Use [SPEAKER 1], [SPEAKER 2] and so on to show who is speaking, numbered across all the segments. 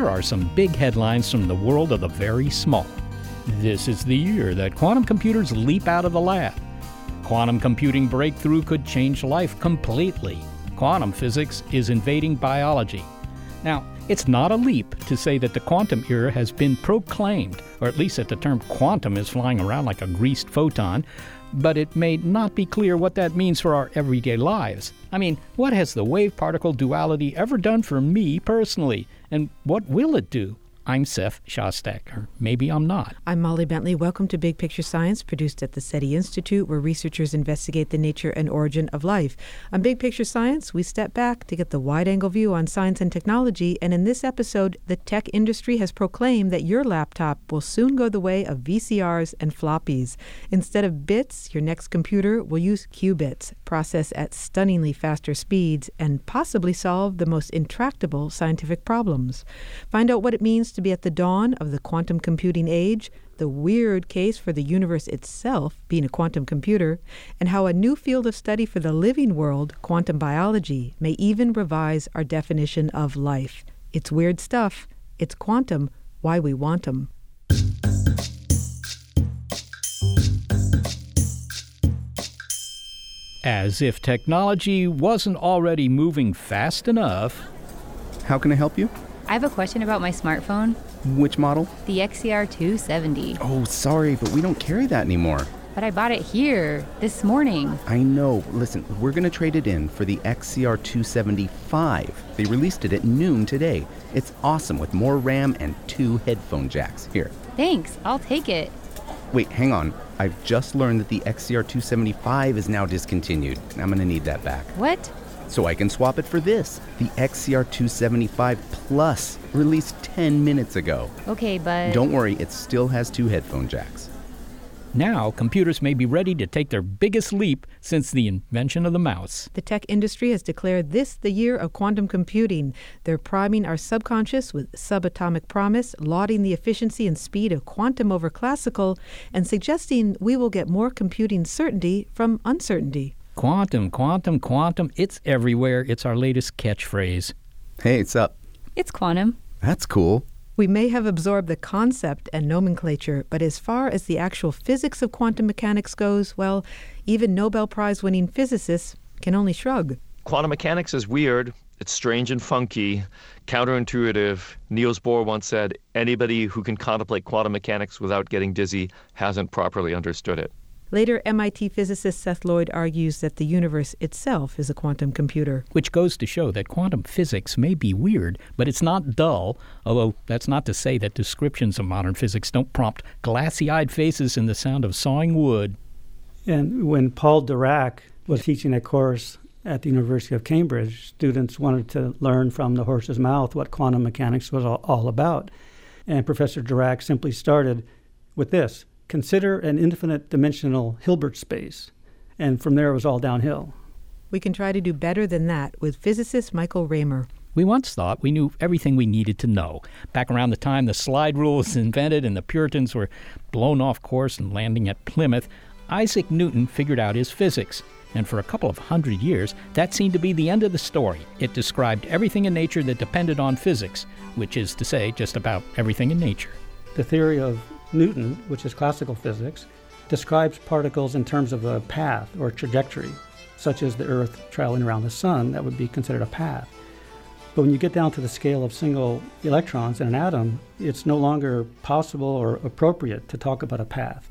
[SPEAKER 1] Here are some big headlines from the world of the very small. This is the year that quantum computers leap out of the lab. Quantum computing breakthrough could change life completely. Quantum physics is invading biology. Now, it's not a leap to say that the quantum era has been proclaimed, or at least that the term quantum is flying around like a greased photon, but it may not be clear what that means for our everyday lives. I mean, what has the wave particle duality ever done for me personally? And what will it do? I'm Seth Shostak, or maybe I'm not.
[SPEAKER 2] I'm Molly Bentley. Welcome to Big Picture Science, produced at the SETI Institute, where researchers investigate the nature and origin of life. On Big Picture Science, we step back to get the wide angle view on science and technology. And in this episode, the tech industry has proclaimed that your laptop will soon go the way of VCRs and floppies. Instead of bits, your next computer will use qubits, process at stunningly faster speeds, and possibly solve the most intractable scientific problems. Find out what it means to be at the dawn of the quantum computing age, the weird case for the universe itself being a quantum computer, and how a new field of study for the living world, quantum biology, may even revise our definition of life. It's weird stuff. It's quantum, why we want 'em.
[SPEAKER 1] As if technology wasn't already moving fast enough.
[SPEAKER 3] How can I help you?
[SPEAKER 4] I have a question about my smartphone.
[SPEAKER 3] Which model?
[SPEAKER 4] The XCR 270.
[SPEAKER 3] Oh, sorry, but we don't carry that anymore.
[SPEAKER 4] But I bought it here this morning.
[SPEAKER 3] I know. Listen, we're going to trade it in for the XCR 275. They released it at noon today. It's awesome with more RAM and two headphone jacks. Here.
[SPEAKER 4] Thanks, I'll take it.
[SPEAKER 3] Wait, hang on. I've just learned that the XCR 275 is now discontinued. I'm going to need that back.
[SPEAKER 4] What?
[SPEAKER 3] So I can swap it for this, the XCR 275 Plus, released 10 minutes ago.
[SPEAKER 4] Okay, but.
[SPEAKER 3] Don't worry, it still has two headphone jacks.
[SPEAKER 1] Now, computers may be ready to take their biggest leap since the invention of the mouse.
[SPEAKER 2] The tech industry has declared this the year of quantum computing. They're priming our subconscious with subatomic promise, lauding the efficiency and speed of quantum over classical, and suggesting we will get more computing certainty from uncertainty.
[SPEAKER 1] Quantum, quantum, quantum, it's everywhere. It's our latest catchphrase.
[SPEAKER 3] Hey, it's up.
[SPEAKER 4] It's quantum.
[SPEAKER 3] That's cool.
[SPEAKER 2] We may have absorbed the concept and nomenclature, but as far as the actual physics of quantum mechanics goes, well, even Nobel Prize winning physicists can only shrug.
[SPEAKER 5] Quantum mechanics is weird. It's strange and funky, counterintuitive. Niels Bohr once said, anybody who can contemplate quantum mechanics without getting dizzy hasn't properly understood it.
[SPEAKER 2] Later, MIT physicist Seth Lloyd argues that the universe itself is a quantum computer.
[SPEAKER 1] Which goes to show that quantum physics may be weird, but it's not dull, although that's not to say that descriptions of modern physics don't prompt glassy eyed faces in the sound of sawing wood.
[SPEAKER 6] And when Paul Dirac was teaching a course at the University of Cambridge, students wanted to learn from the horse's mouth what quantum mechanics was all, all about. And Professor Dirac simply started with this consider an infinite dimensional Hilbert space. And from there, it was all downhill.
[SPEAKER 2] We can try to do better than that with physicist Michael Raymer.
[SPEAKER 1] We once thought we knew everything we needed to know. Back around the time the slide rule was invented and the Puritans were blown off course and landing at Plymouth, Isaac Newton figured out his physics. And for a couple of hundred years, that seemed to be the end of the story. It described everything in nature that depended on physics, which is to say, just about everything in nature.
[SPEAKER 6] The theory of Newton, which is classical physics, describes particles in terms of a path or trajectory, such as the Earth traveling around the Sun, that would be considered a path. But when you get down to the scale of single electrons in an atom, it's no longer possible or appropriate to talk about a path.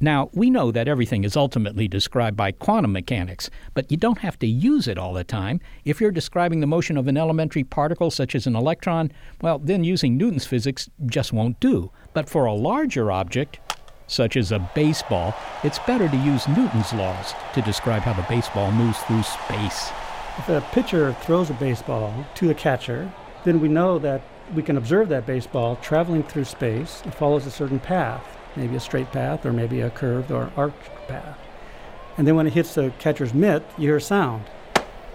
[SPEAKER 1] Now, we know that everything is ultimately described by quantum mechanics, but you don't have to use it all the time. If you're describing the motion of an elementary particle, such as an electron, well, then using Newton's physics just won't do. But for a larger object, such as a baseball, it's better to use Newton's laws to describe how the baseball moves through space.
[SPEAKER 6] If a pitcher throws a baseball to the catcher, then we know that we can observe that baseball traveling through space. It follows a certain path maybe a straight path or maybe a curved or arched path. And then when it hits the catcher's mitt, you hear sound.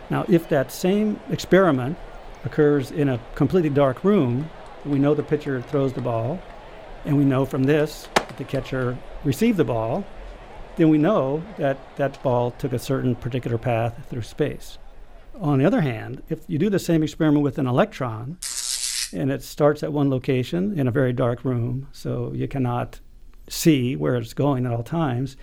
[SPEAKER 6] Now, if that same experiment occurs in a completely dark room, we know the pitcher throws the ball, and we know from this that the catcher received the ball, then we know that that ball took a certain particular path through space. On the other hand, if you do the same experiment with an electron, and it starts at one location in a very dark room, so you cannot see where it's going at all times.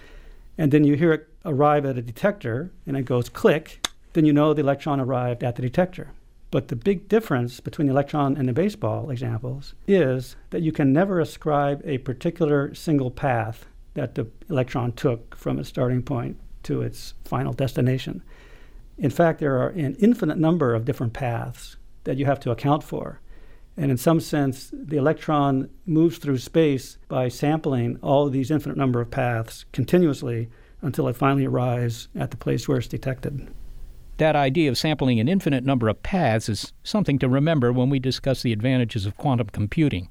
[SPEAKER 6] And then you hear it arrive at a detector and it goes click, then you know the electron arrived at the detector. But the big difference between the electron and the baseball examples is that you can never ascribe a particular single path that the electron took from its starting point to its final destination. In fact, there are an infinite number of different paths that you have to account for. And in some sense, the electron moves through space by sampling all of these infinite number of paths continuously until it finally arrives at the place where it's detected.
[SPEAKER 1] That idea of sampling an infinite number of paths is something to remember when we discuss the advantages of quantum computing.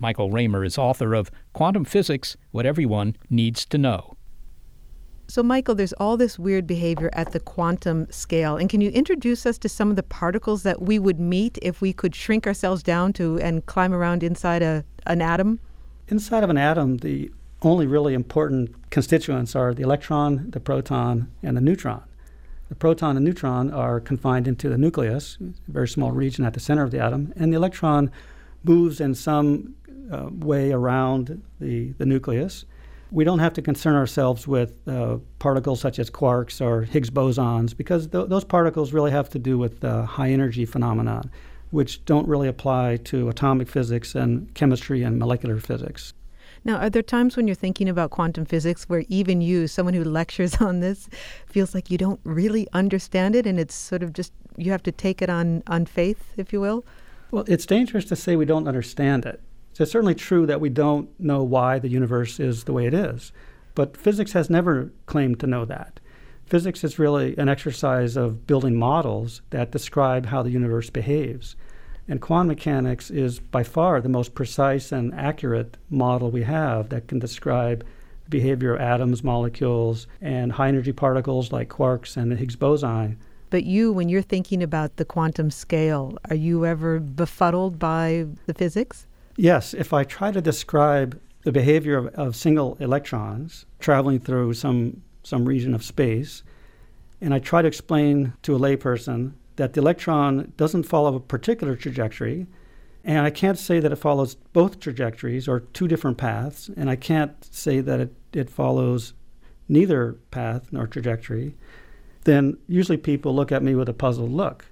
[SPEAKER 1] Michael Raymer is author of Quantum Physics What Everyone Needs to Know.
[SPEAKER 2] So, Michael, there's all this weird behavior at the quantum scale. And can you introduce us to some of the particles that we would meet if we could shrink ourselves down to and climb around inside a, an atom?
[SPEAKER 6] Inside of an atom, the only really important constituents are the electron, the proton, and the neutron. The proton and neutron are confined into the nucleus, a very small region at the center of the atom, and the electron moves in some uh, way around the, the nucleus we don't have to concern ourselves with uh, particles such as quarks or Higgs bosons because th- those particles really have to do with uh, high energy phenomena, which don't really apply to atomic physics and chemistry and molecular physics.
[SPEAKER 2] Now, are there times when you're thinking about quantum physics where even you, someone who lectures on this, feels like you don't really understand it and it's sort of just you have to take it on, on faith, if you will?
[SPEAKER 6] Well, it's dangerous to say we don't understand it so it's certainly true that we don't know why the universe is the way it is, but physics has never claimed to know that. Physics is really an exercise of building models that describe how the universe behaves. And quantum mechanics is by far the most precise and accurate model we have that can describe the behavior of atoms, molecules, and high energy particles like quarks and the Higgs boson.
[SPEAKER 2] But you, when you're thinking about the quantum scale, are you ever befuddled by the physics?
[SPEAKER 6] Yes, if I try to describe the behavior of, of single electrons traveling through some, some region of space, and I try to explain to a layperson that the electron doesn't follow a particular trajectory, and I can't say that it follows both trajectories or two different paths, and I can't say that it, it follows neither path nor trajectory, then usually people look at me with a puzzled look.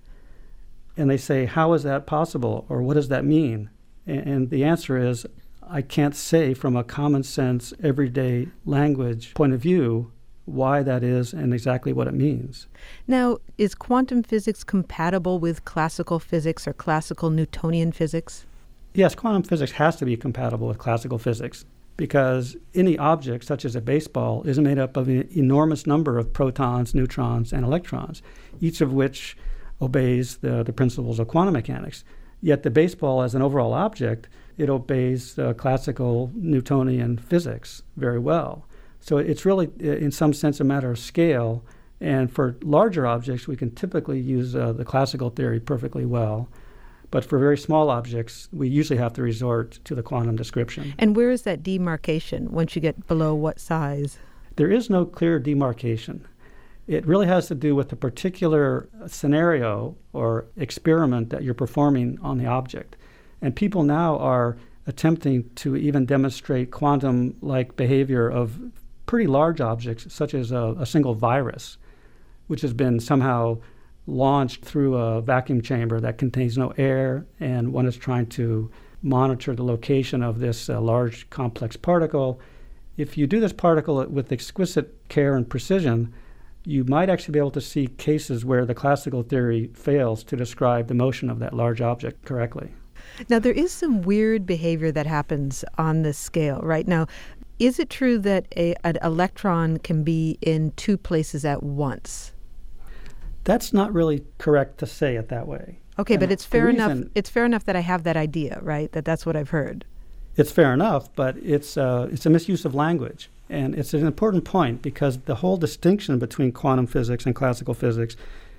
[SPEAKER 6] And they say, How is that possible? Or what does that mean? And the answer is I can't say from a common sense, everyday language point of view why that is and exactly what it means.
[SPEAKER 2] Now, is quantum physics compatible with classical physics or classical Newtonian physics?
[SPEAKER 6] Yes, quantum physics has to be compatible with classical physics because any object, such as a baseball, is made up of an enormous number of protons, neutrons, and electrons, each of which obeys the, the principles of quantum mechanics. Yet the baseball, as an overall object, it obeys uh, classical Newtonian physics very well. So it's really, in some sense, a matter of scale. And for larger objects, we can typically use uh, the classical theory perfectly well. But for very small objects, we usually have to resort to the quantum description.
[SPEAKER 2] And where is that demarcation once you get below what size?
[SPEAKER 6] There is no clear demarcation. It really has to do with the particular scenario or experiment that you're performing on the object. And people now are attempting to even demonstrate quantum like behavior of pretty large objects, such as a, a, single virus, which has been somehow launched through a vacuum chamber that contains no air, and one is trying to monitor the location of this uh, large complex particle. If you do this particle with exquisite care and precision, you might actually be able to see cases where the classical theory fails to describe the motion of that large object correctly.
[SPEAKER 2] Now, there is some weird behavior that happens on this scale, right? Now, is it true that a, an electron can be in two places at once?
[SPEAKER 6] That's not really correct to say it that way.
[SPEAKER 2] Okay, and but it's fair enough. It's fair enough that I have that idea, right? That that's what I've heard.
[SPEAKER 6] It's fair enough, but it's uh, it's a misuse of language, and it's an important point because the whole distinction between quantum physics and classical physics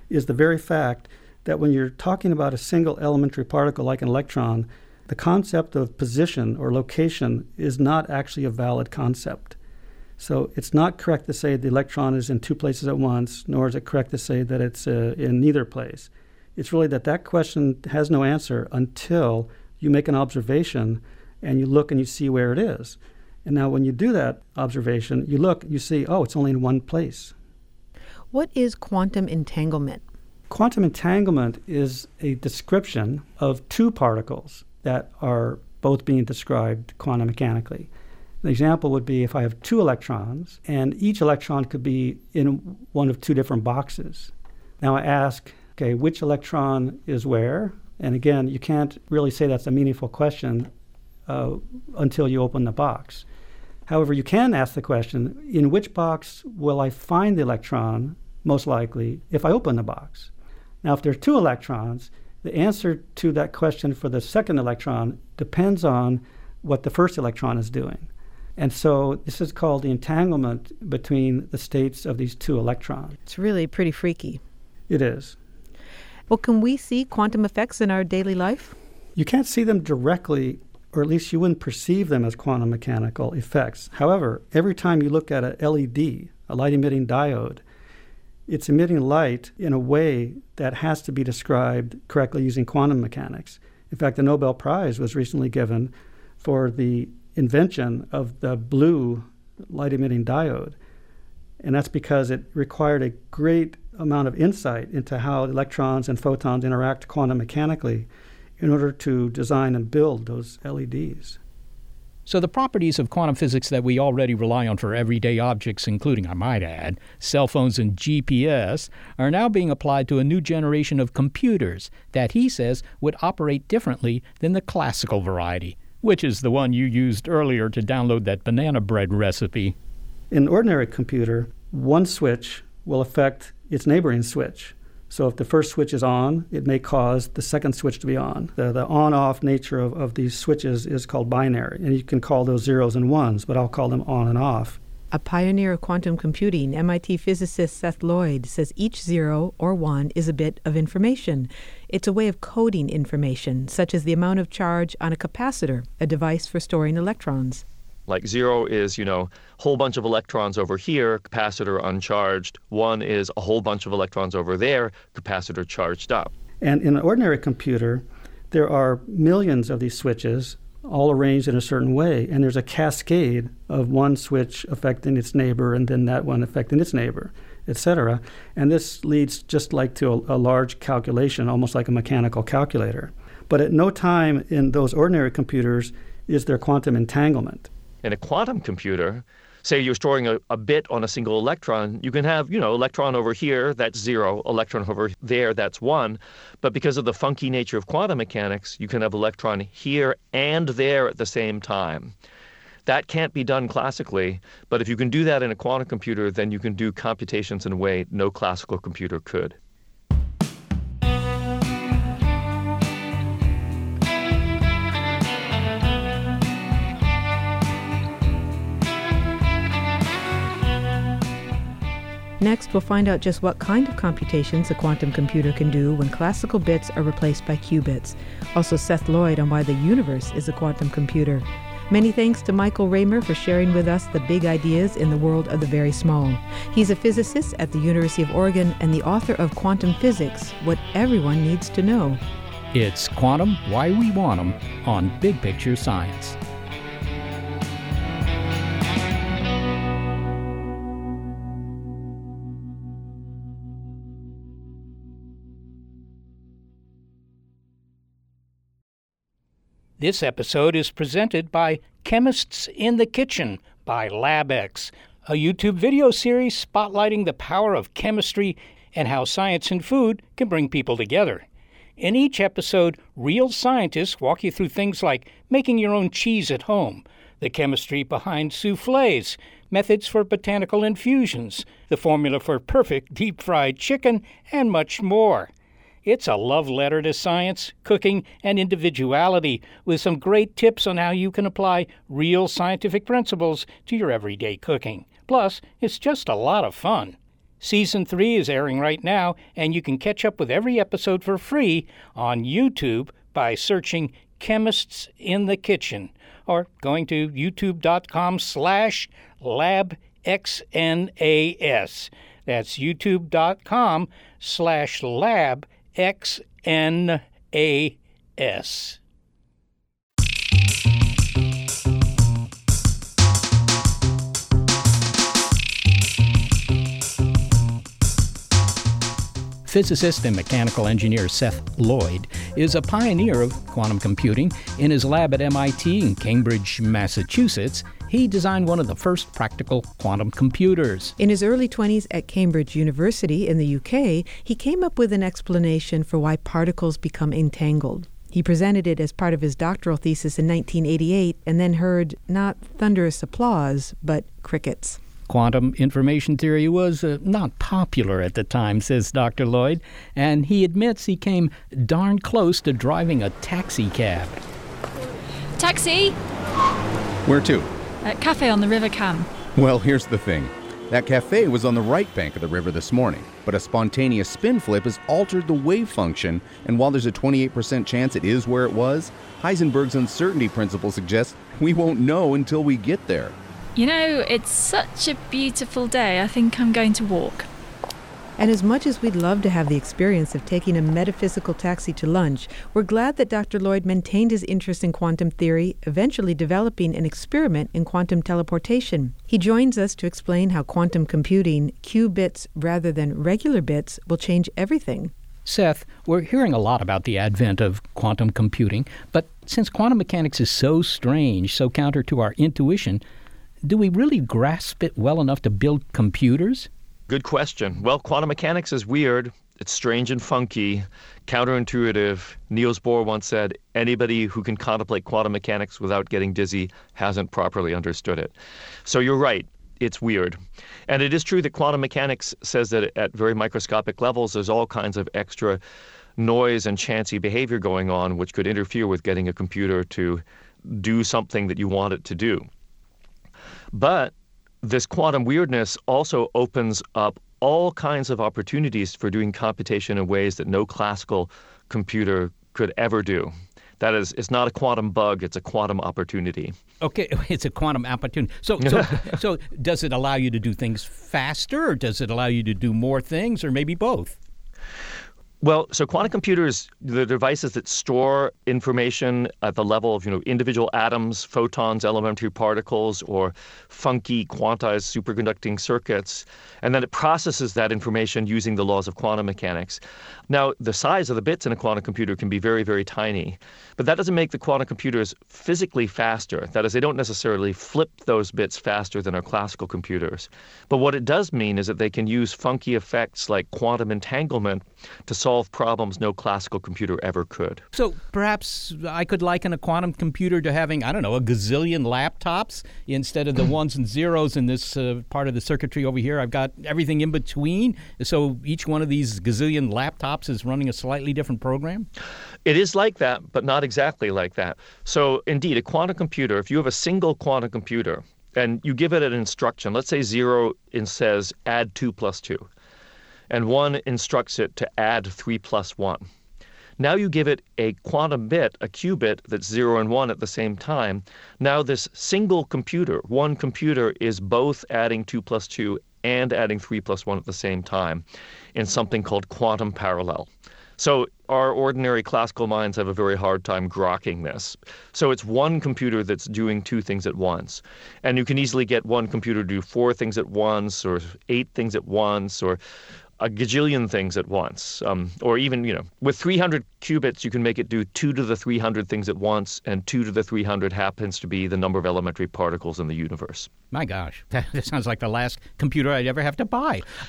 [SPEAKER 6] is the very fact that when you're talking about a single elementary particle like an electron, the concept of position or location is not actually a valid concept. So it's not correct to say the electron is in two places at once, nor is it correct to say that it's uh, in neither place. It's really that that question has no answer until you make an observation and you look and you see where it is. And now, when you do that observation, you look, you see, oh, it's only in one place.
[SPEAKER 2] What is quantum entanglement?
[SPEAKER 6] Quantum entanglement is a description of two particles that are both being described quantum mechanically. An example would be if I have two electrons, and each electron could be in one of two different boxes. Now I ask, okay, which electron is where? And again, you can't really say that's a meaningful question uh, until you open the box. However, you can ask the question in which box will I find the electron most likely if I open the box? Now, if there are two electrons, the answer to that question for the second electron depends on what the first electron is doing. And so this is called the entanglement between the states of these two electrons.
[SPEAKER 2] It's really pretty freaky.
[SPEAKER 6] It is.
[SPEAKER 2] Well, can we see quantum effects in our daily life?
[SPEAKER 6] You can't see them directly, or at least you wouldn't perceive them as quantum mechanical effects. However, every time you look at a LED, a light emitting diode, it's emitting light in a way that has to be described correctly using quantum mechanics. In fact, the Nobel Prize was recently given for the invention of the blue light emitting diode. And that's because it required a great amount of insight into how electrons and photons interact quantum mechanically in order to design and build those LEDs.
[SPEAKER 1] So, the properties of quantum physics that we already rely on for everyday objects, including, I might add, cell phones and GPS, are now being applied to a new generation of computers that he says would operate differently than the classical variety, which is the one you used earlier to download that banana bread recipe.
[SPEAKER 6] In an ordinary computer, one switch will affect its neighboring switch. So if the first switch is on, it may cause the second switch to be on. The, the on off nature of, of these switches is called binary, and you can call those zeros and ones, but I'll call them on and off.
[SPEAKER 2] A pioneer of quantum computing, MIT physicist Seth Lloyd says each zero or one is a bit of information. It's a way of coding information, such as the amount of charge on a capacitor, a device for storing electrons.
[SPEAKER 5] Like zero is, you know, whole bunch of electrons over here, capacitor uncharged. One is a whole bunch of electrons over there, capacitor charged up.
[SPEAKER 6] And in an ordinary computer, there are millions of these switches all arranged in a certain way, and there's a cascade of one switch affecting its neighbor and then that one affecting its neighbor, etc. And this leads just like to a, a large calculation, almost like a mechanical calculator. But at no time in those ordinary computers is there quantum entanglement
[SPEAKER 5] in a quantum computer, say you're storing a, a, bit on a single electron, you can have, you know, electron over here, that's zero, electron over there, that's one. But because of the funky nature of quantum mechanics, you can have electron here and there at the same time. That can't be done classically, but if you can do that in a quantum computer, then you can do computations in a way no classical computer could.
[SPEAKER 2] Next, we'll find out just what kind of computations a quantum computer can do when classical bits are replaced by qubits. Also, Seth Lloyd on why the universe is a quantum computer. Many thanks to Michael Raymer for sharing with us the big ideas in the world of the very small. He's a physicist at the University of Oregon and the author of Quantum Physics What Everyone Needs to Know.
[SPEAKER 1] It's Quantum Why We Want 'em on Big Picture Science. This episode is presented by Chemists in the Kitchen by LabX, a YouTube video series spotlighting the power of chemistry and how science and food can bring people together. In each episode, real scientists walk you through things like making your own cheese at home, the chemistry behind souffles, methods for botanical infusions, the formula for perfect deep fried chicken, and much more. It's a love letter to science, cooking, and individuality with some great tips on how you can apply real scientific principles to your everyday cooking. Plus, it's just a lot of fun. Season 3 is airing right now, and you can catch up with every episode for free on YouTube by searching Chemists in the Kitchen or going to youtube.com slash labxnas. That's youtube.com slash lab XNAS. Physicist and mechanical engineer Seth Lloyd is a pioneer of quantum computing. In his lab at MIT in Cambridge, Massachusetts, he designed one of the first practical quantum computers.
[SPEAKER 2] In his early 20s at Cambridge University in the UK, he came up with an explanation for why particles become entangled. He presented it as part of his doctoral thesis in 1988 and then heard not thunderous applause, but crickets.
[SPEAKER 1] Quantum information theory was uh, not popular at the time, says Dr. Lloyd, and he admits he came darn close to driving a taxi cab.
[SPEAKER 7] Taxi!
[SPEAKER 8] Where to?
[SPEAKER 7] A cafe on the River Cam.
[SPEAKER 8] Well, here's the thing. That cafe was on the right bank of the river this morning, but a spontaneous spin flip has altered the wave function, and while there's a 28% chance it is where it was, Heisenberg's uncertainty principle suggests we won't know until we get there.
[SPEAKER 7] You know, it's such a beautiful day. I think I'm going to walk.
[SPEAKER 2] And as much as we'd love to have the experience of taking a metaphysical taxi to lunch, we're glad that Dr. Lloyd maintained his interest in quantum theory, eventually developing an experiment in quantum teleportation. He joins us to explain how quantum computing, qubits rather than regular bits, will change everything.
[SPEAKER 1] Seth, we're hearing a lot about the advent of quantum computing, but since quantum mechanics is so strange, so counter to our intuition, do we really grasp it well enough to build computers?
[SPEAKER 5] Good question. Well, quantum mechanics is weird. It's strange and funky, counterintuitive. Niels Bohr once said, anybody who can contemplate quantum mechanics without getting dizzy hasn't properly understood it. So you're right. It's weird. And it is true that quantum mechanics says that at very microscopic levels, there's all kinds of extra noise and chancy behavior going on, which could interfere with getting a computer to do something that you want it to do. But this quantum weirdness also opens up all kinds of opportunities for doing computation in ways that no classical computer could ever do. That is, it's not a quantum bug; it's a quantum opportunity.
[SPEAKER 1] Okay, it's a quantum opportunity. So, so, so, does it allow you to do things faster, or does it allow you to do more things, or maybe both?
[SPEAKER 5] Well, so quantum computers, the devices that store information at the level of you know individual atoms, photons, elementary particles, or funky quantized superconducting circuits, and then it processes that information using the laws of quantum mechanics. Now, the size of the bits in a quantum computer can be very, very tiny, but that doesn't make the quantum computers physically faster. That is, they don't necessarily flip those bits faster than our classical computers. But what it does mean is that they can use funky effects like quantum entanglement to solve problems no classical computer ever could.
[SPEAKER 1] So perhaps I could liken a quantum computer to having, I don't know, a gazillion laptops instead of the ones and zeros in this uh, part of the circuitry over here. I've got everything in between. So each one of these gazillion laptops is running a slightly different program?
[SPEAKER 5] It is like that, but not exactly like that. So, indeed, a quantum computer, if you have a single quantum computer and you give it an instruction, let's say zero and says add two plus two, and one instructs it to add three plus one. Now you give it a quantum bit, a qubit that's 0 and 1 at the same time. Now this single computer, one computer, is both adding 2 plus 2 and adding 3 plus 1 at the same time in something called quantum parallel. So our ordinary classical minds have a very hard time grokking this. So it's one computer that's doing two things at once. And you can easily get one computer to do four things at once or eight things at once or a gajillion things at once. Um, or even, you know, with 300 qubits, you can make it do 2 to the 300 things at once, and 2 to the 300 happens to be the number of elementary particles in the universe.
[SPEAKER 1] My gosh, that sounds like the last computer I'd ever have to buy.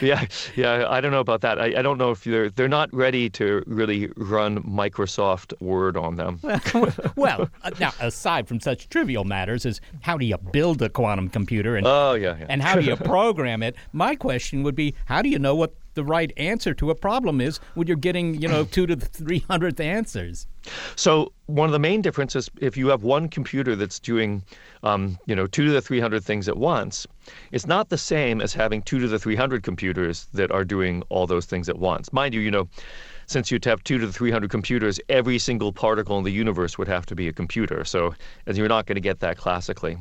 [SPEAKER 5] yeah, yeah, I don't know about that. I, I don't know if they're they're not ready to really run Microsoft Word on them.
[SPEAKER 1] well, uh, now aside from such trivial matters as how do you build a quantum computer and
[SPEAKER 5] oh yeah, yeah.
[SPEAKER 1] and how do you program it, my question would be how do you know what the right answer to a problem is when you're getting, you know, two to the three hundredth answers.
[SPEAKER 5] So one of the main differences, if you have one computer that's doing, um, you know, two to the three hundred things at once, it's not the same as having two to the three hundred computers that are doing all those things at once. Mind you, you know, since you'd have two to the 300 computers, every single particle in the universe would have to be a computer. So, as you're not going to get that classically.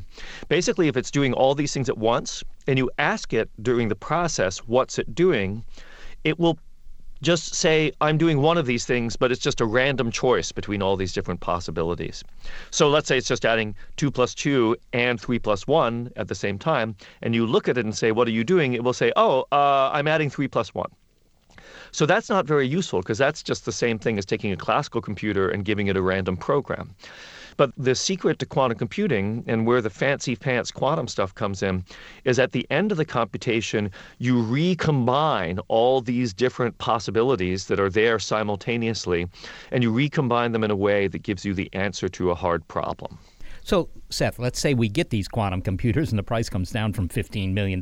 [SPEAKER 5] Basically, if it's doing all these things at once, and you ask it during the process, what's it doing, it will just say, I'm doing one of these things, but it's just a random choice between all these different possibilities. So let's say it's just adding 2 plus 2 and 3 plus 1 at the same time, and you look at it and say, What are you doing? It will say, Oh, uh, I'm adding 3 plus 1. So that's not very useful because that's just the same thing as taking a classical computer and giving it a random program. But the secret to quantum computing and where the fancy pants quantum stuff comes in is at the end of the computation, you recombine all these different possibilities that are there simultaneously, and you recombine them in a way that gives you the answer to a hard problem.
[SPEAKER 1] So, Seth, let's say we get these quantum computers and the price comes down from $15 million.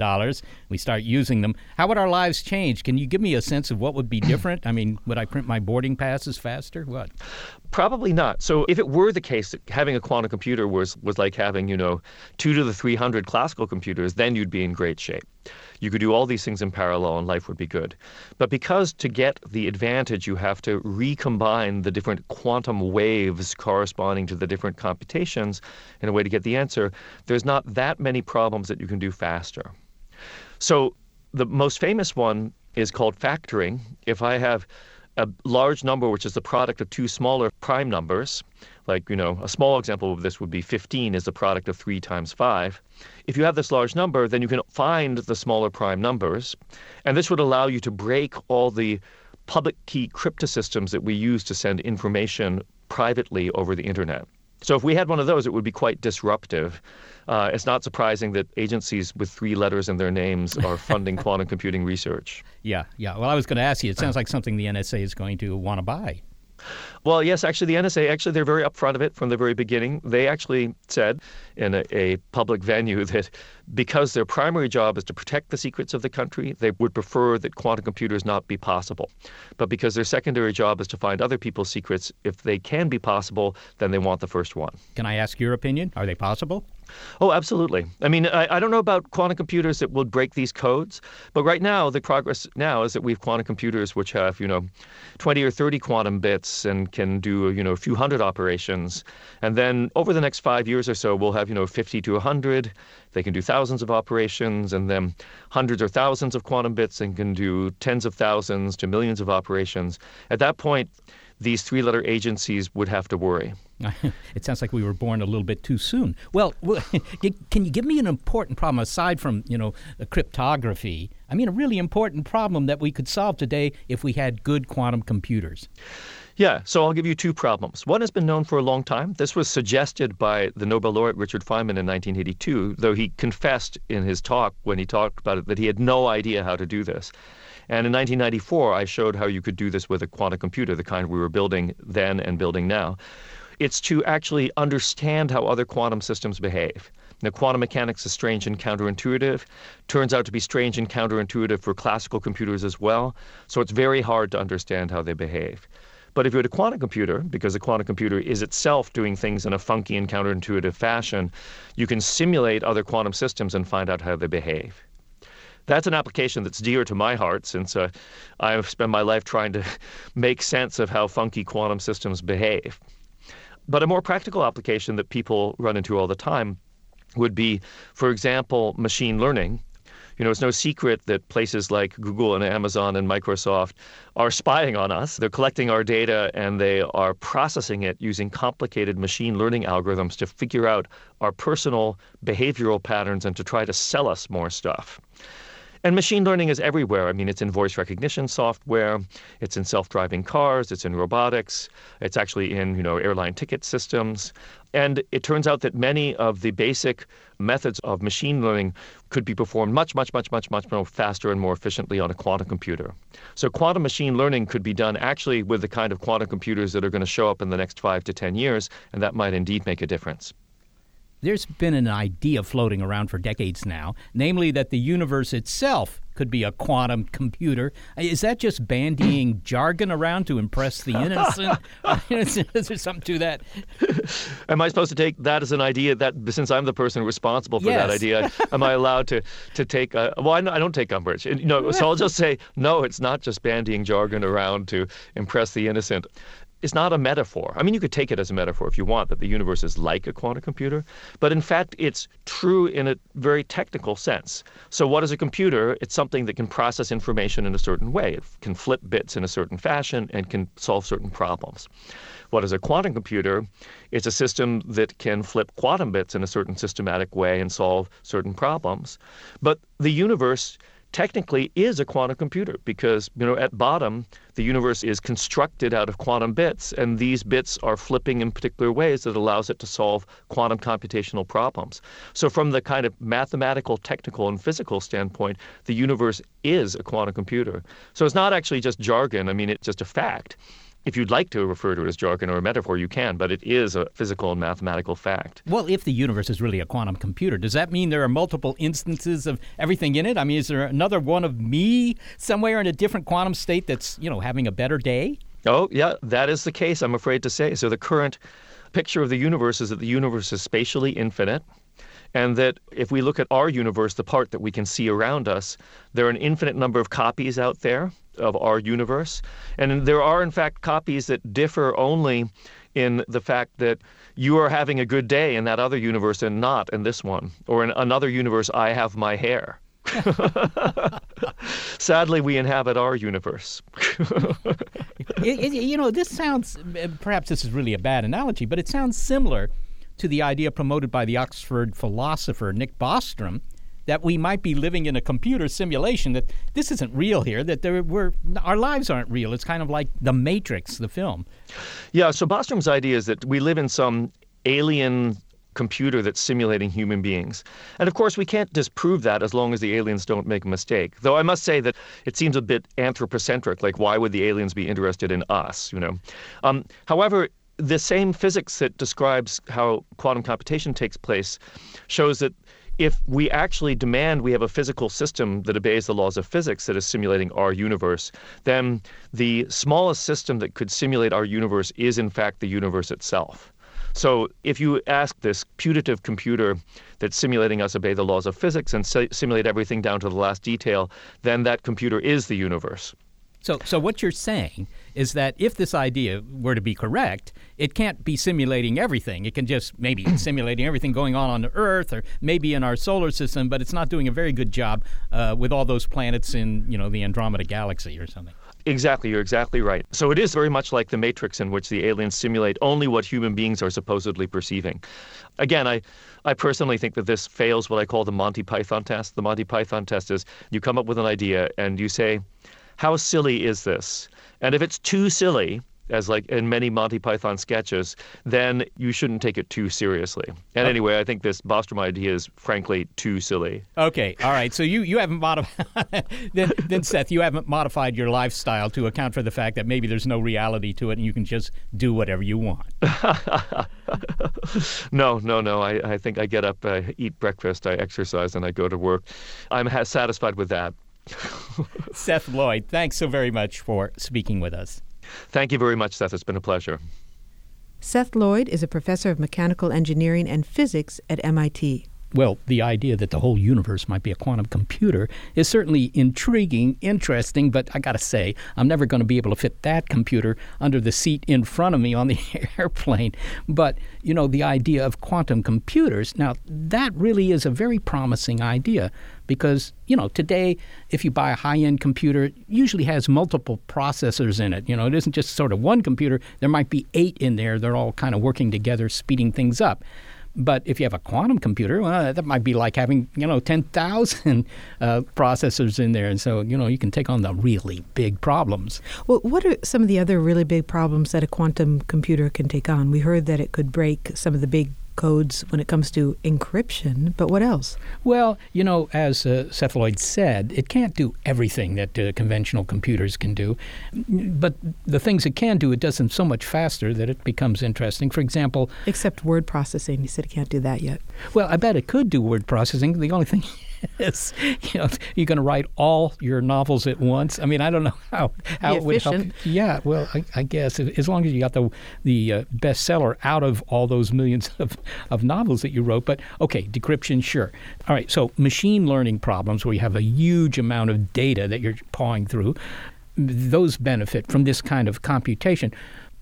[SPEAKER 1] We start using them. How would our lives change? Can you give me a sense of what would be different? I mean, would I print my boarding passes faster? What?
[SPEAKER 5] Probably not. So if it were the case that having a quantum computer was, was like having, you know, two to the 300 classical computers, then you'd be in great shape. You could do all these things in parallel and life would be good. But because to get the advantage, you have to recombine the different quantum waves corresponding to the different computations in a way to get the answer, there's not that many problems that you can do faster. So the most famous one is called factoring. If I have a large number, which is the product of two smaller prime numbers, like, you know, a small example of this would be 15 is the product of 3 times 5. If you have this large number, then you can find the smaller prime numbers, and this would allow you to break all the public key cryptosystems that we use to send information privately over the internet. So if we had one of those, it would be quite disruptive. Uh, it's not surprising that agencies with three letters in their names are funding quantum computing research.
[SPEAKER 1] Yeah, yeah. Well, I was going to ask you. It sounds like something the NSA is going to want to buy.
[SPEAKER 5] Well, yes, actually, the NSA, actually, they're very upfront of it from the very beginning. They actually said in a, a, public venue that because their primary job is to protect the secrets of the country, they would prefer that quantum computers not be possible. But because their secondary job is to find other people's secrets, if they can be possible, then they want the first one.
[SPEAKER 1] Can I ask your opinion? Are they possible?
[SPEAKER 5] Oh, absolutely. I mean, I, I, don't know about quantum computers that will break these codes, but right now, the progress now is that we have quantum computers which have, you know, 20 or 30 quantum bits and can do, you know, a few hundred operations. And then over the next five years or so, we'll have, you know, 50 to 100. They can do thousands of operations, and then hundreds or thousands of quantum bits and can do tens of thousands to millions of operations. At that point, these three letter agencies would have to worry.
[SPEAKER 1] it sounds like we were born a little bit too soon. Well, can you give me an important problem aside from, you know, cryptography? I mean, a really important problem that we could solve today if we had good quantum computers.
[SPEAKER 5] Yeah, so I'll give you two problems. One has been known for a long time. This was suggested by the Nobel laureate Richard Feynman in 1982, though he confessed in his talk when he talked about it that he had no idea how to do this. And in 1994, I showed how you could do this with a quantum computer, the kind we were building then and building now. It's to actually understand how other quantum systems behave. Now, quantum mechanics is strange and counterintuitive. Turns out to be strange and counterintuitive for classical computers as well. So it's very hard to understand how they behave. But if you had a quantum computer, because a quantum computer is itself doing things in a funky and counterintuitive fashion, you can simulate other quantum systems and find out how they behave. That's an application that's dear to my heart since uh, I've spent my life trying to make sense of how funky quantum systems behave. But a more practical application that people run into all the time would be, for example, machine learning. You know, it's no secret that places like Google and Amazon and Microsoft are spying on us. They're collecting our data and they are processing it using complicated machine learning algorithms to figure out our personal behavioral patterns and to try to sell us more stuff. And machine learning is everywhere. I mean, it's in voice recognition software, it's in self-driving cars, it's in robotics, it's actually in, you know, airline ticket systems. And it turns out that many of the basic methods of machine learning could be performed much, much, much, much, much more faster and more efficiently on a quantum computer. So quantum machine learning could be done actually with the kind of quantum computers that are going to show up in the next five to 10 years, and that might indeed make a difference.
[SPEAKER 1] There's been an idea floating around for decades now, namely that the universe itself could be a quantum computer. Is that just bandying jargon around to impress the innocent? is there something to that?
[SPEAKER 5] Am I supposed to take that as an idea that since I'm the person responsible for
[SPEAKER 1] yes.
[SPEAKER 5] that idea, am I allowed to to take? A, well, I, don't take umbrage. You know, so I'll just say no. It's not just bandying jargon around to impress the innocent is not a metaphor. I mean, you could take it as a metaphor if you want, that the universe is like a quantum computer, but in fact, it's true in a very technical sense. So, what is a computer? It's something that can process information in a certain way. It can flip bits in a certain fashion and can solve certain problems. What is a quantum computer? It's a system that can flip quantum bits in a certain systematic way and solve certain problems. But the universe technically is a quantum computer because you know at bottom the universe is constructed out of quantum bits and these bits are flipping in particular ways that allows it to solve quantum computational problems. So from the kind of mathematical technical and physical standpoint the universe is a quantum computer. So it's not actually just jargon. I mean it's just a fact if you'd like to refer to it as jargon or a metaphor, you can, but it is a physical and mathematical fact.
[SPEAKER 1] Well, if the universe is really a quantum computer, does that mean there are multiple instances of everything in it? I mean, is there another one of me somewhere in a different quantum state that's, you know, having a better day?
[SPEAKER 5] Oh, yeah, that is the case, I'm afraid to say. So the current picture of the universe is that the universe is spatially infinite and that if we look at our universe, the part that we can see around us, there are an infinite number of copies out there of our universe. And there are, in fact, copies that differ only in the fact that you are having a good day in that other universe and not in this one. Or in another universe, I have my hair. Sadly, we inhabit our universe.
[SPEAKER 1] it, you know, this sounds, perhaps this is really a bad analogy, but it sounds similar to the idea promoted by the Oxford philosopher Nick Bostrom that we might be living in a computer simulation that this isn't real here that there we're our lives aren't real it's kind of like the matrix the film
[SPEAKER 5] yeah so bostrom's idea is that we live in some alien computer that's simulating human beings. And of course, we can't disprove that as long as the aliens don't make a mistake. Though I must say that it seems a bit anthropocentric. Like, why would the aliens be interested in us? You know. Um, however, the same physics that describes how quantum computation takes place shows that if we actually demand we have a physical system that obeys the laws of physics that is simulating our universe, then the smallest system that could simulate our universe is, in fact, the universe itself. So if you ask this putative computer that's simulating us obey the laws of physics and simulate everything down to the last detail, then that computer is the universe.
[SPEAKER 1] So, so what you're saying is that if this idea were to be correct, it can't be simulating everything. It can just maybe simulating everything going on on the Earth or maybe in our solar system, but it's not doing a very good job uh, with all those planets in you know the Andromeda galaxy or something.
[SPEAKER 5] Exactly, you're exactly right. So it is very much like the Matrix, in which the aliens simulate only what human beings are supposedly perceiving. Again, I, I personally think that this fails what I call the Monty Python test. The Monty Python test is you come up with an idea and you say, how silly is this? And if it's too silly, as like in many Monty Python sketches, then you shouldn't take it too seriously. And oh. anyway, I think this Bostrom idea is frankly too silly.
[SPEAKER 1] Okay, all right. So you, you haven't modified then, then Seth, you haven't modified your lifestyle to account for the fact that maybe there's no reality to it and you can just do whatever you want.
[SPEAKER 5] no, no, no. I, I think I get up, I eat breakfast, I exercise, and I go to work. I'm ha- satisfied with that.
[SPEAKER 1] Seth Lloyd, thanks so very much for speaking with us.
[SPEAKER 5] Thank you very much, Seth. It's been a pleasure.
[SPEAKER 2] Seth Lloyd is a professor of mechanical engineering and physics at MIT.
[SPEAKER 1] Well, the idea that the whole universe might be a quantum computer is certainly intriguing, interesting, but I got to say, I'm never going to be able to fit that computer under the seat in front of me on the airplane. But, you know, the idea of quantum computers, now that really is a very promising idea because, you know, today if you buy a high-end computer, it usually has multiple processors in it. You know, it isn't just sort of one computer, there might be 8 in there. They're all kind of working together speeding things up. But if you have a quantum computer, well, that might be like having you know ten thousand uh, processors in there, and so you know you can take on the really big problems.
[SPEAKER 2] Well, what are some of the other really big problems that a quantum computer can take on? We heard that it could break some of the big codes when it comes to encryption, but what else?
[SPEAKER 1] Well, you know, as uh, Seth Lloyd said, it can't do everything that uh, conventional computers can do, but the things it can do, it does them so much faster that it becomes interesting. For example,
[SPEAKER 2] except word processing, you said it can't do that yet.
[SPEAKER 1] Well, I bet it could do word processing. The only thing is, you know, you're going to write all your novels at once. I mean, I don't know how how it would help. Yeah, well, I, I, guess as long as you got the the uh, bestseller out of all those millions of, of novels that you wrote. But okay, decryption, sure. All right, so machine learning problems where you have a huge amount of data that you're pawing through, those benefit from this kind of computation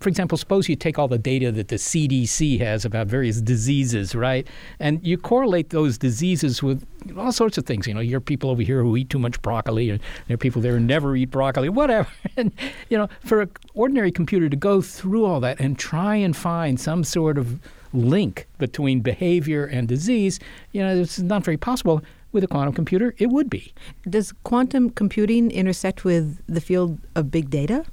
[SPEAKER 1] for example, suppose you take all the data that the CDC has about various diseases, right? And you correlate those diseases with all sorts of things. You know, you're people over here who eat too much broccoli, and there are people there who never eat broccoli, whatever. And, you know, for an ordinary computer to go through all that and try and find some sort of link between behavior and disease, you know, it's not very possible. With a quantum computer, it would be.
[SPEAKER 2] Does quantum computing intersect with the field of big data?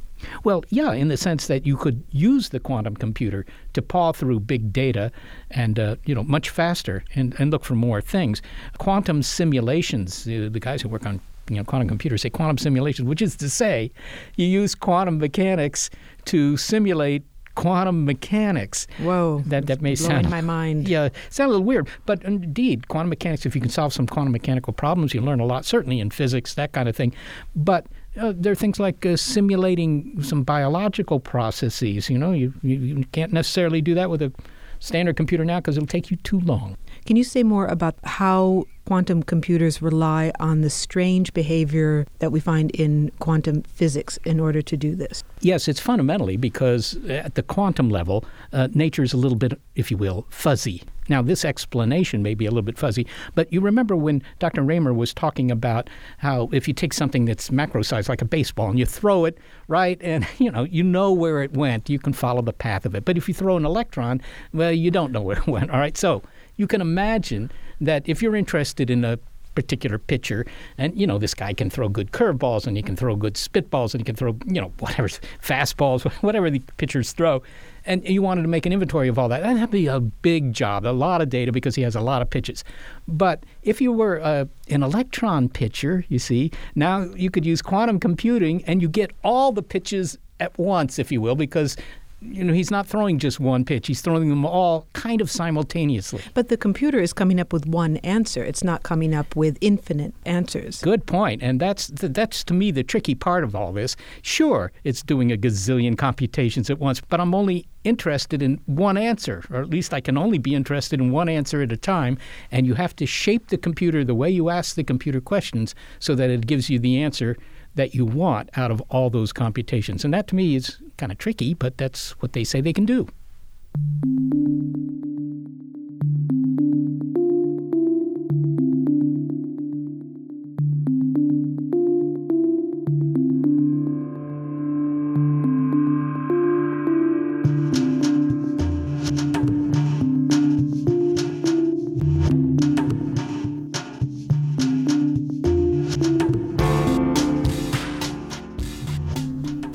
[SPEAKER 1] Well, yeah, in the sense that you could use the quantum computer to paw through big data and, uh, you know, much faster and, and look for more things. Quantum simulations, uh, the guys who work on you know, quantum computers say quantum simulations, which is to say you use quantum mechanics to simulate quantum mechanics.
[SPEAKER 2] Whoa,
[SPEAKER 1] that that may
[SPEAKER 2] blowing
[SPEAKER 1] sound
[SPEAKER 2] my mind.
[SPEAKER 1] Yeah, sound a little weird, but indeed, quantum mechanics. If you can solve some quantum mechanical problems, you learn a lot. Certainly in physics, that kind of thing. But uh, there are things like uh, simulating some biological processes. You know, you, you, you can't necessarily do that with a standard computer now because it'll take you too long.
[SPEAKER 2] Can you say more about how quantum computers rely on the strange behavior that we find in quantum physics in order to do this?
[SPEAKER 1] Yes, it's fundamentally because at the quantum level, uh, nature is a little bit, if you will, fuzzy. Now, this explanation may be a little bit fuzzy, but you remember when Dr. Raymer was talking about how if you take something that's macro sized, like a baseball, and you throw it, right, and you know, you know where it went, you can follow the path of it. But if you throw an electron, well, you don't know where it went, all right? So you can imagine that if you're interested in a particular pitcher. And, you know, this guy can throw good curveballs and he can throw good spitballs and he can throw, you know, whatever, fastballs, whatever the pitchers throw. And you wanted to make an inventory of all that. That'd be a big job, a lot of data because he has a lot of pitches. But if you were uh, an electron pitcher, you see, now you could use quantum computing and you get all the pitches at once, if you will, because you know, he's not throwing just one pitch. He's throwing them all kind of simultaneously.
[SPEAKER 2] But the computer is coming up with one answer. It's not coming up with infinite answers.
[SPEAKER 1] Good point. And that's that's to me the tricky part of all this. Sure, it's doing a gazillion computations at once, but I'm only interested in one answer, or at least I can only be interested in one answer at a time. And you have to shape the computer the way you ask the computer questions so that it gives you the answer that you want out of all those computations. And that to me is kind of tricky, but that's what they say they can do.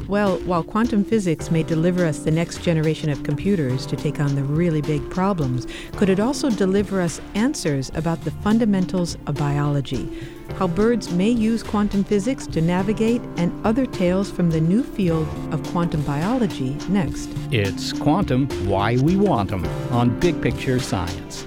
[SPEAKER 2] Well, while quantum physics may deliver us the next generation of computers to take on the really big problems, could it also deliver us answers about the fundamentals of biology? How birds may use quantum physics to navigate, and other tales from the new field of quantum biology next.
[SPEAKER 1] It's Quantum Why We Want 'em on Big Picture Science.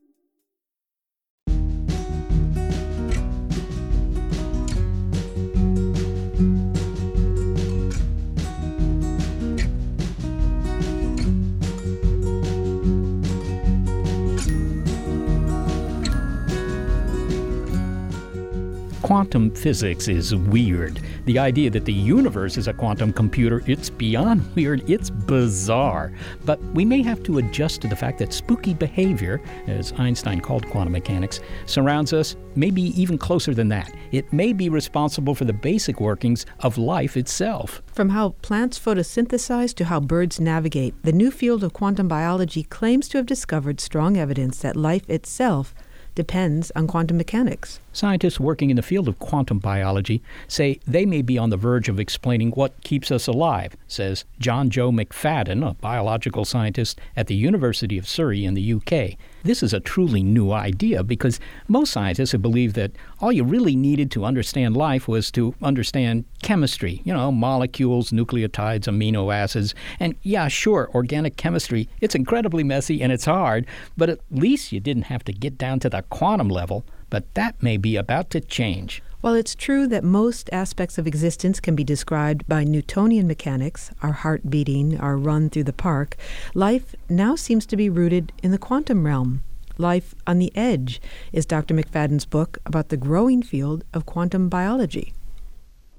[SPEAKER 1] Quantum physics is weird. The idea that the universe is a quantum computer, it's beyond weird, it's bizarre. But we may have to adjust to the fact that spooky behavior, as Einstein called quantum mechanics, surrounds us, maybe even closer than that. It may be responsible for the basic workings of life itself.
[SPEAKER 2] From how plants photosynthesize to how birds navigate, the new field of quantum biology claims to have discovered strong evidence that life itself depends on quantum mechanics.
[SPEAKER 1] Scientists working in the field of quantum biology say they may be on the verge of explaining what keeps us alive, says Johnjoe McFadden, a biological scientist at the University of Surrey in the UK. This is a truly new idea because most scientists have believed that all you really needed to understand life was to understand chemistry, you know, molecules, nucleotides, amino acids. And yeah, sure, organic chemistry, it's incredibly messy and it's hard, but at least you didn't have to get down to the quantum level. But that may be about to change.
[SPEAKER 2] While it's true that most aspects of existence can be described by Newtonian mechanics, our heart beating, our run through the park, life now seems to be rooted in the quantum realm. Life on the Edge is Dr. McFadden's book about the growing field of quantum biology.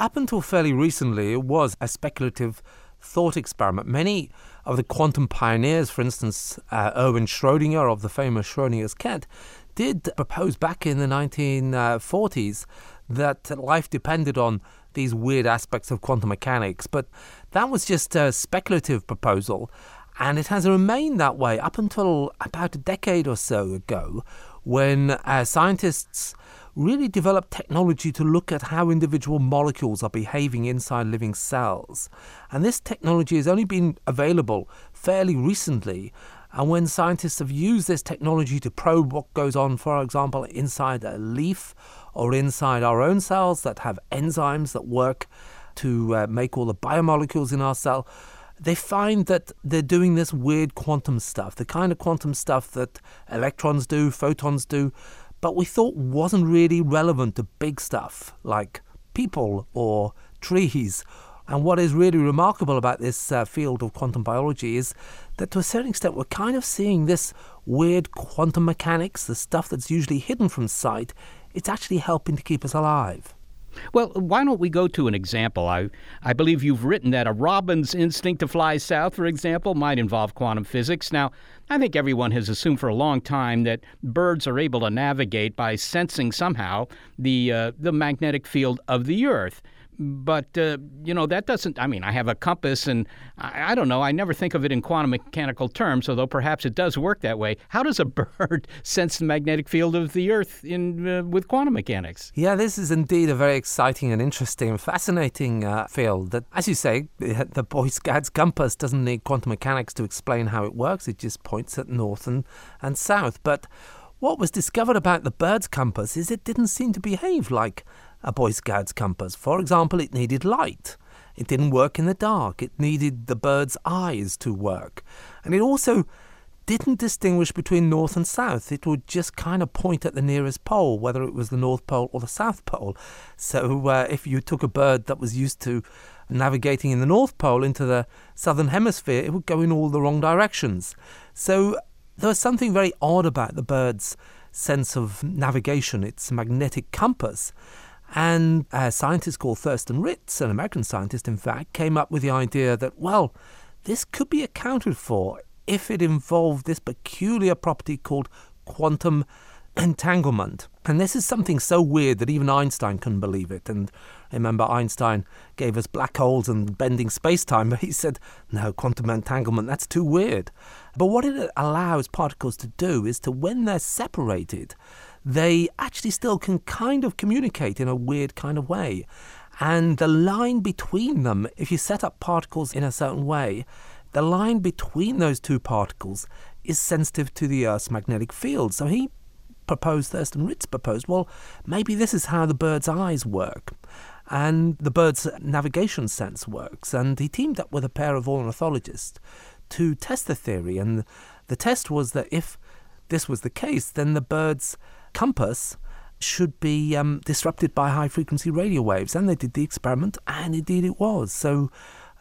[SPEAKER 9] Up until fairly recently, it was a speculative thought experiment. Many of the quantum pioneers, for instance, uh, Erwin Schrödinger of the famous Schrödinger's cat, did propose back in the 1940s that life depended on these weird aspects of quantum mechanics, but that was just a speculative proposal, and it has remained that way up until about a decade or so ago, when uh, scientists really developed technology to look at how individual molecules are behaving inside living cells. And this technology has only been available fairly recently, and when scientists have used this technology to probe what goes on, for example, inside a leaf or inside our own cells that have enzymes that work to uh, make all the biomolecules in our cell, they find that they're doing this weird quantum stuff, the kind of quantum stuff that electrons do, photons do, but we thought wasn't really relevant to big stuff like people or trees and what is really remarkable about this uh, field of quantum biology is that to a certain extent we're kind of seeing this weird quantum mechanics, the stuff that's usually hidden from sight, it's actually helping to keep us alive.
[SPEAKER 1] Well, why don't we go to an example? I, I believe you've written that a robin's instinct to fly south, for example, might involve quantum physics. Now, I think everyone has assumed for a long time that birds are able to navigate by sensing somehow the, uh, the magnetic field of the Earth but uh, you know that doesn't i mean i have a compass and I, I, don't know. I never think of it in quantum mechanical terms although perhaps it does work that way. How does a bird sense the magnetic field of the earth in uh, with quantum mechanics?
[SPEAKER 9] Yeah this is indeed a very exciting and interesting and fascinating uh, field that as you say the boy scouts compass doesn't need quantum mechanics to explain how it works. It just points at north and, and south. But what was discovered about the bird's compass is it didn't seem to behave like a Boy Scout's compass. For example, it needed light. It didn't work in the dark. It needed the bird's eyes to work. And it also didn't distinguish between north and south. It would just kind of point at the nearest pole, whether it was the North Pole or the South Pole. So uh, if you took a bird that was used to navigating in the North Pole into the Southern Hemisphere, it would go in all the wrong directions. So there was something very odd about the bird's sense of navigation, its magnetic compass. And a scientist called Thorsten Ritz, an American scientist, in fact, came up with the idea that, well, this could be accounted for if it involved this peculiar property called quantum entanglement. And this is something so weird that even Einstein couldn't believe it. And remember, Einstein gave us black holes and bending space time, but he said, no, quantum entanglement, that's too weird. But what it allows particles to do is to, when they're separated, they actually still can kind of communicate in a weird kind of way. And the line between them, if you set up particles in a certain way, the line between those two particles is sensitive to the Earth's magnetic field. So he proposed, Thorsten Ritz proposed, well, maybe this is how the bird's eyes work and the bird's navigation sense works. And he teamed up with a pair of ornithologists to test the theory. And the test was that if this was the case, then the bird's compass should be um, disrupted by high frequency radio waves. And they did the experiment, and indeed it was. So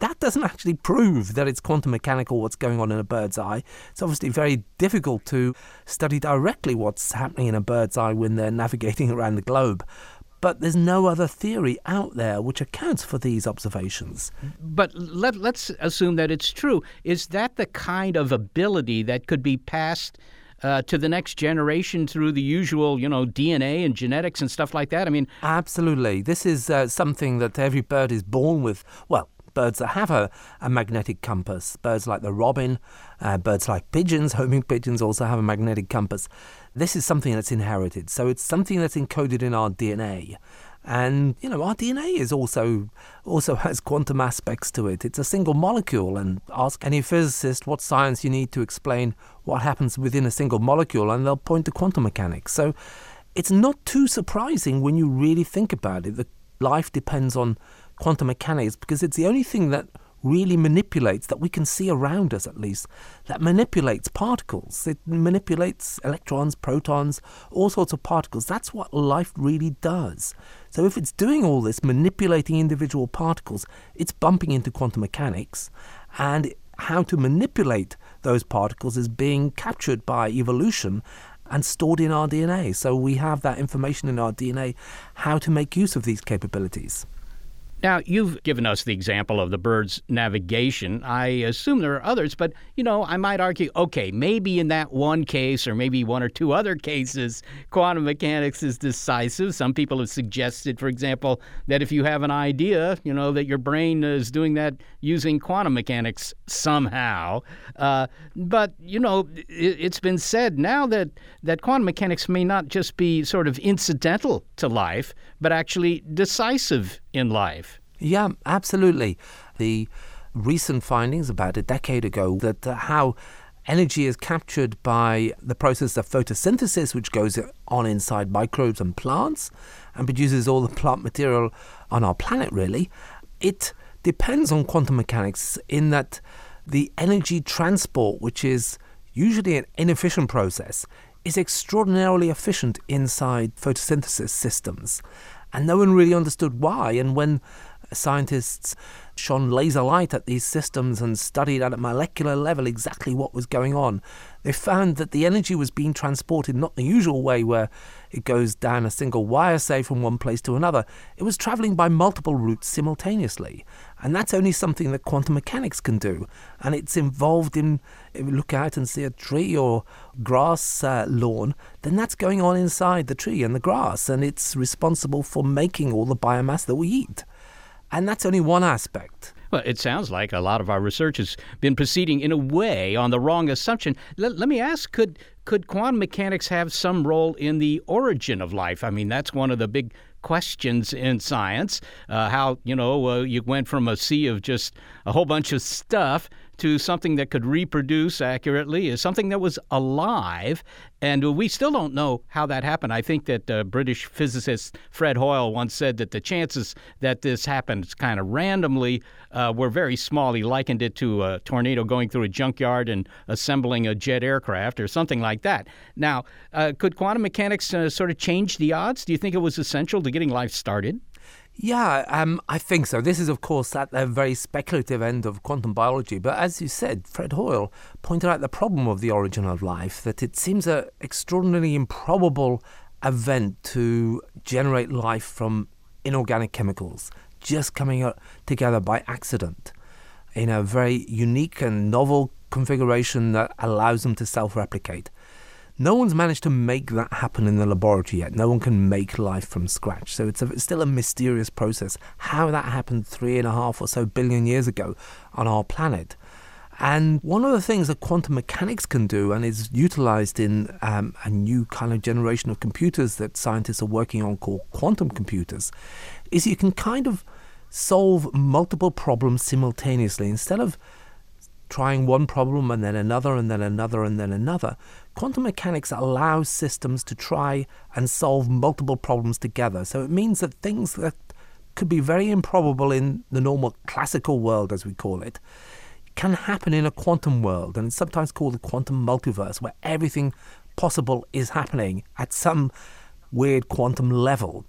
[SPEAKER 9] that doesn't actually prove that it's quantum mechanical what's going on in a bird's eye. It's obviously very difficult to study directly what's happening in a bird's eye when they're navigating around the globe. But there's no other theory out there which accounts for these observations.
[SPEAKER 1] But let, let's assume that it's true. Is that the kind of ability that could be passed? Uh, to the next generation through the usual, you know, DNA and genetics and stuff like that? I mean,
[SPEAKER 9] absolutely. This is uh, something that every bird is born with. Well, birds that have a, a magnetic compass. Birds like the robin, uh, birds like pigeons, homing pigeons also have a magnetic compass. This is something that's inherited. So it's something that's encoded in our DNA. And you know our DNA is also also has quantum aspects to it. It's a single molecule, and ask any physicist what science you need to explain what happens within a single molecule, and they'll point to quantum mechanics. So it's not too surprising when you really think about it that life depends on quantum mechanics because it's the only thing that really manipulates, that we can see around us at least, that manipulates particles. It manipulates electrons, protons, all sorts of particles. That's what life really does. So if it's doing all this, manipulating individual particles, it's bumping into quantum mechanics. And how to manipulate those particles is being captured by evolution and stored in our DNA. So we have that information in our DNA, how to make use of these capabilities.
[SPEAKER 1] Now, you've given us the example of the bird's navigation. I assume there are others, but, you know, I might argue okay, maybe in that one case or maybe one or two other cases, quantum mechanics is decisive. Some people have suggested, for example, that if you have an idea, you know, that your brain is doing that using quantum mechanics somehow. Uh, but, you know, it, it's been said now that, that quantum mechanics may not just be sort of incidental to life, but actually decisive in life.
[SPEAKER 9] Yeah, absolutely. The recent findings about a decade ago that uh, how energy is captured by the process of photosynthesis, which goes on inside microbes and plants and produces all the plant material on our planet, really, it depends on quantum mechanics in that the energy transport, which is usually an inefficient process, is extraordinarily efficient inside photosynthesis systems. And no one really understood why. And when scientists shone laser light at these systems and studied at a molecular level exactly what was going on, they found that the energy was being transported not the usual way where it goes down a single wire, say, from one place to another. It was traveling by multiple routes simultaneously. And that's only something that quantum mechanics can do. And it's involved in, if you look out and see a tree or grass uh, lawn, then that's going on inside the tree and the grass. And it's responsible for making all the biomass that we eat. And that's only one aspect.
[SPEAKER 1] Well, it sounds like a lot of our research has been proceeding in a way on the wrong assumption. Let, let me ask could, could quantum mechanics have some role in the origin of life? I mean, that's one of the big questions in science. Uh, how, you know, uh, you went from a sea of just a whole bunch of stuff to something that could reproduce accurately, is something that was alive. And we still don't know how that happened. I think that uh, British physicist Fred Hoyle once said that the chances that this happened kind of randomly uh, were very small. He likened it to a tornado going through a junkyard and assembling a jet aircraft or something like that. Now, uh, could quantum mechanics uh, sort of change the odds? Do you think it was essential to getting life started?
[SPEAKER 9] Yeah, um, I think so. This is, of course, at the very speculative end of quantum biology. But as you said, Fred Hoyle pointed out the problem of the origin of life, that it seems an extraordinarily improbable event to generate life from inorganic chemicals just coming together by accident in a very unique and novel configuration that allows them to self replicate. No one's managed to make that happen in the laboratory yet. No one can make life from scratch. So it's, a, it's still a mysterious process. How that happened three and a half or so billion years ago on our planet. And one of the things that quantum mechanics can do and is utilized in um, a new kind of generation of computers that scientists are working on called quantum computers is you can kind of solve multiple problems simultaneously. Instead of trying one problem and then another and then another and then another, quantum mechanics allows systems to try and solve multiple problems together. So it means that things that could be very improbable in the normal classical world, as we call it, can happen in a quantum world. And it's sometimes called the quantum multiverse, where everything possible is happening at some weird quantum level.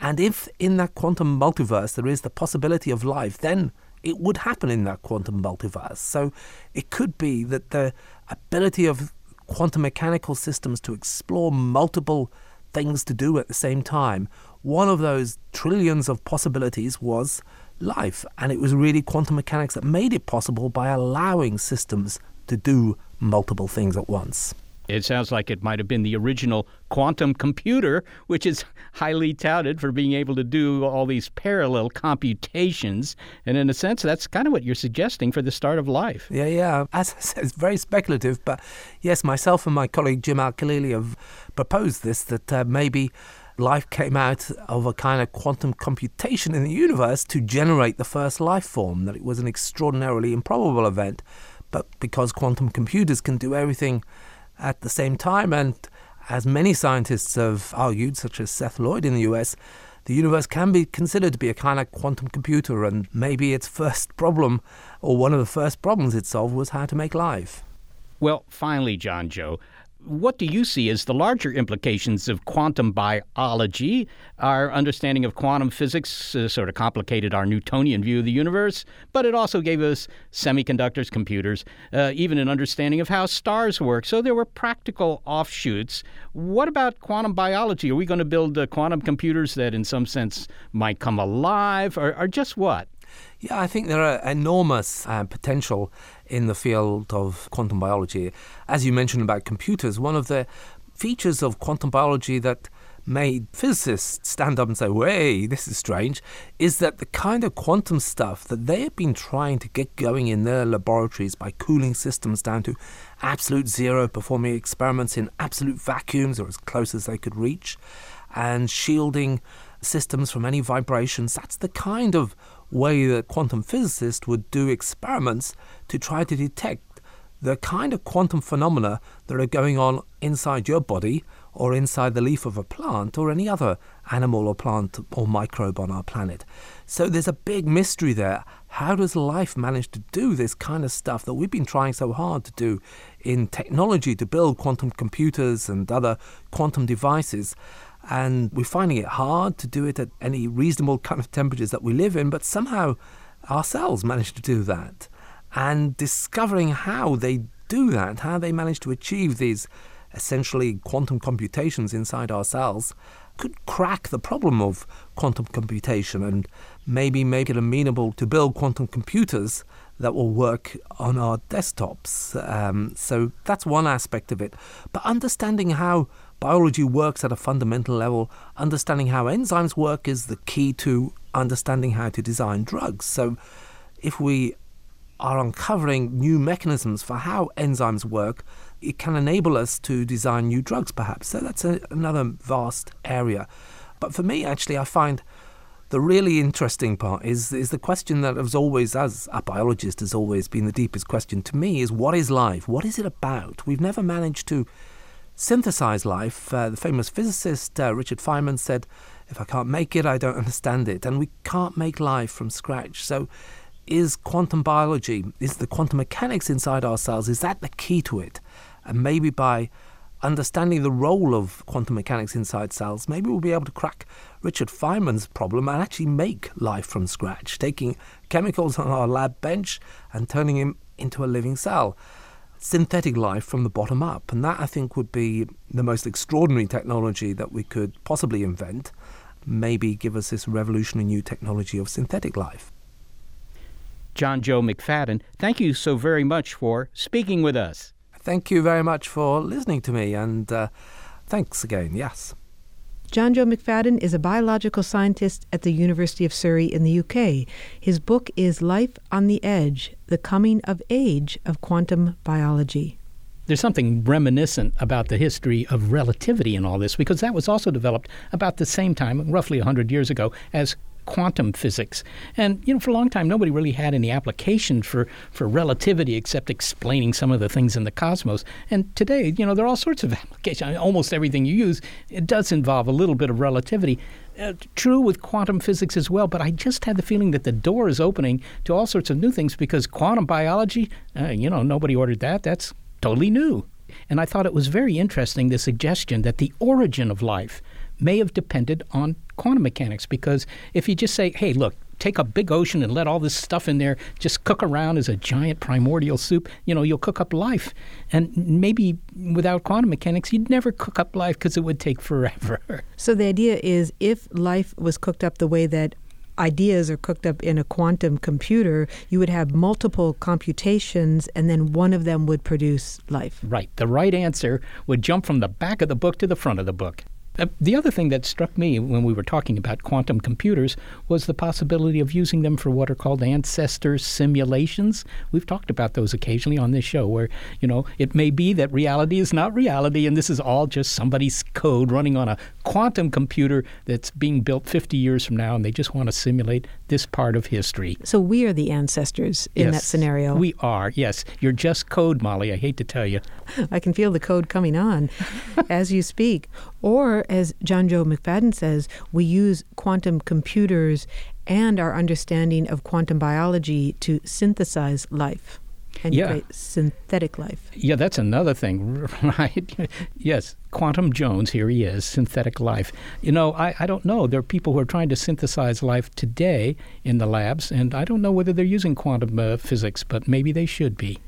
[SPEAKER 9] And if in that quantum multiverse there is the possibility of life, then it would happen in that quantum multiverse. So it could be that the ability of quantum mechanical systems to explore multiple things to do at the same time, one of those trillions of possibilities was life. And it was really quantum mechanics that made it possible by allowing systems to do multiple things at once.
[SPEAKER 1] It sounds like it might have been the original quantum computer, which is highly touted for being able to do all these parallel computations. And in a sense, that's kind of what you're suggesting for the start of life.
[SPEAKER 9] Yeah, yeah. As I said, it's very speculative, but yes, myself and my colleague Jim Al-Khalili have proposed this that uh, maybe life came out of a kind of quantum computation in the universe to generate the first life form, that it was an extraordinarily improbable event. But because quantum computers can do everything at the same time, and as many scientists have argued, such as Seth Lloyd in the US, the universe can be considered to be a kind of quantum computer, and maybe its first problem, or one of the first problems it solved, was how to make life.
[SPEAKER 1] Well, finally, Johnjoe, what do you see as the larger implications of quantum biology? Our understanding of quantum physics uh, sort of complicated our Newtonian view of the universe, but it also gave us semiconductors, computers, uh, even an understanding of how stars work. So there were practical offshoots. What about quantum biology? Are we going to build uh, quantum computers that, in some sense, might come alive, or, or just what?
[SPEAKER 9] Yeah, I think there are enormous uh, potential in the field of quantum biology. As you mentioned about computers, one of the features of quantum biology that made physicists stand up and say, "Way, this is strange," is that the kind of quantum stuff that they have been trying to get going in their laboratories by cooling systems down to absolute zero, performing experiments in absolute vacuums or as close as they could reach, and shielding systems from any vibrations. That's the kind of way that quantum physicists would do experiments to try to detect the kind of quantum phenomena that are going on inside your body or inside the leaf of a plant or any other animal or plant or microbe on our planet. So there's a big mystery there. How does life manage to do this kind of stuff that we've been trying so hard to do in technology to build quantum computers and other quantum devices? And we're finding it hard to do it at any reasonable kind of temperatures that we live in, but somehow our cells manage to do that. And discovering how they do that, how they manage to achieve these essentially quantum computations inside our cells, could crack the problem of quantum computation and maybe make it amenable to build quantum computers that will work on our desktops. Um, so that's one aspect of it. But understanding how biology works at a fundamental level, understanding how enzymes work is the key to understanding how to design drugs. So, if we are uncovering new mechanisms for how enzymes work, it can enable us to design new drugs, perhaps. So, that's a, another vast area. But for me, actually, I find the really interesting part is is the question that has always, as a biologist, has always been the deepest question to me: is what is life? What is it about? We've never managed to synthesize life. Uh, the famous physicist uh, Richard Feynman said, If I can't make it, I don't understand it. And we can't make life from scratch. So, is quantum biology, is the quantum mechanics inside our cells, is that the key to it? And maybe by understanding the role of quantum mechanics inside cells, maybe we'll be able to crack Richard Feynman's problem and actually make life from scratch, taking chemicals on our lab bench and turning them into a living cell synthetic life from the bottom up. And that, I think, would be the most extraordinary technology that we could possibly invent. Maybe give us this revolutionary new technology of synthetic life.
[SPEAKER 1] Johnjoe McFadden, thank you so very much for speaking with us.
[SPEAKER 9] thank you very much for listening to me, and uh, thanks again. Yes.
[SPEAKER 2] Johnjoe McFadden is a biological scientist at the University of Surrey in the UK. His book is Life on the Edge The Coming of Age of Quantum Biology.
[SPEAKER 1] There's something reminiscent about the history of relativity in all this because that was also developed about the same time, roughly 100 years ago, as quantum physics. And you know, for a long time, nobody really had any application for, for relativity except explaining some of the things in the cosmos. And today, you know, there are all sorts of applications. I mean, almost everything you use, it does involve a little bit of relativity. Uh, true with quantum physics as well, but I just had the feeling that the door is opening to all sorts of new things because quantum biology, uh, you know, nobody ordered that. That's totally new. And I thought it was very interesting the suggestion that the origin of life may have depended on quantum mechanics because if you just say, hey, look, take a big ocean and let all this stuff in there just cook around as a giant primordial soup, you know, you'll cook up life. And maybe without quantum mechanics, you'd never cook up life because it would take forever.
[SPEAKER 2] So the idea is if life was cooked up the way that ideas are cooked up in a quantum computer, you would have multiple computations and then one of them would produce life.
[SPEAKER 1] Right. The right answer would jump from the back of the book to the front of the book. Uh, the other thing that struck me when we were talking about quantum computers was the possibility of using them for what are called ancestor simulations. We've talked about those occasionally on this show, where you know it may be that reality is not reality, and this is all just somebody's code running on a quantum computer that's being built 50 years from now, and they just want to simulate this part of history.
[SPEAKER 2] So we are the ancestors in
[SPEAKER 1] yes,
[SPEAKER 2] that scenario.
[SPEAKER 1] We are. Yes, you're just code, Molly. I hate to tell you.
[SPEAKER 2] I can feel the code coming on as you speak. Or, as Johnjoe McFadden says, we use quantum computers and our understanding of quantum biology to synthesize life and
[SPEAKER 1] Yeah.
[SPEAKER 2] create synthetic life.
[SPEAKER 1] Yeah, that's another thing, right? yes, Quantum Jones, here he is, synthetic life. You know, I, I don't know. There are people who are trying to synthesize life today in the labs, and I don't know whether they're using quantum uh, physics, but maybe they should be.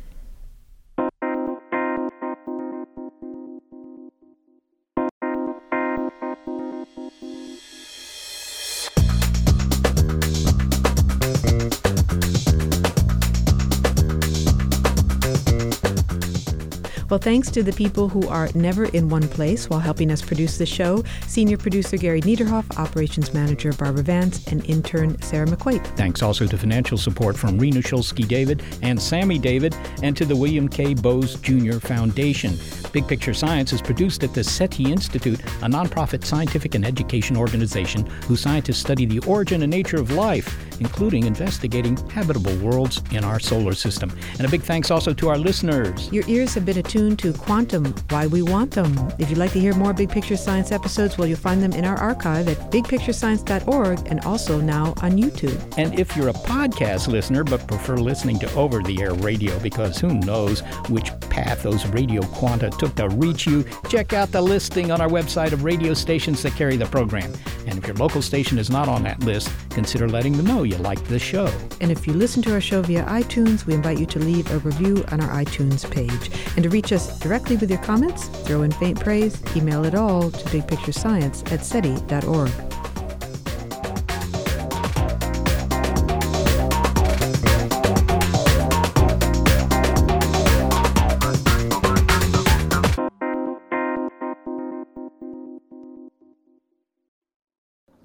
[SPEAKER 2] Well, thanks to the people who are never in one place while helping us produce the show senior producer Gary Niederhoff, operations manager Barbara Vance, and intern Sarah McQuaid.
[SPEAKER 1] Thanks also to financial support from Rena Shulsky David and Sammy David, and to the William K. Bowes Jr. Foundation. Big Picture Science is produced at the SETI Institute, a nonprofit scientific and education organization whose scientists study the origin and nature of life, including investigating habitable worlds in our solar system. And a big thanks also to our listeners.
[SPEAKER 2] Your ears have been attuned to Quantum, Why We Want Them. If you'd like to hear more Big Picture Science episodes, well, you'll find them in our archive at bigpicturescience.org and also now on YouTube.
[SPEAKER 1] And if you're a podcast listener but prefer listening to over the air radio because who knows which path those radio quanta took to reach you, check out the listing on our website of radio stations that carry the program. And if your local station is not on that list, consider letting them know you like the show.
[SPEAKER 2] And if you listen to our show via iTunes, we invite you to leave a review on our iTunes page. And to reach us directly with your comments, throw in faint praise, email it all to bigpicturescience at SETI.org.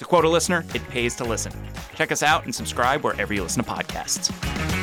[SPEAKER 10] To quote a listener, it pays to listen. Check us out and subscribe wherever you listen to podcasts.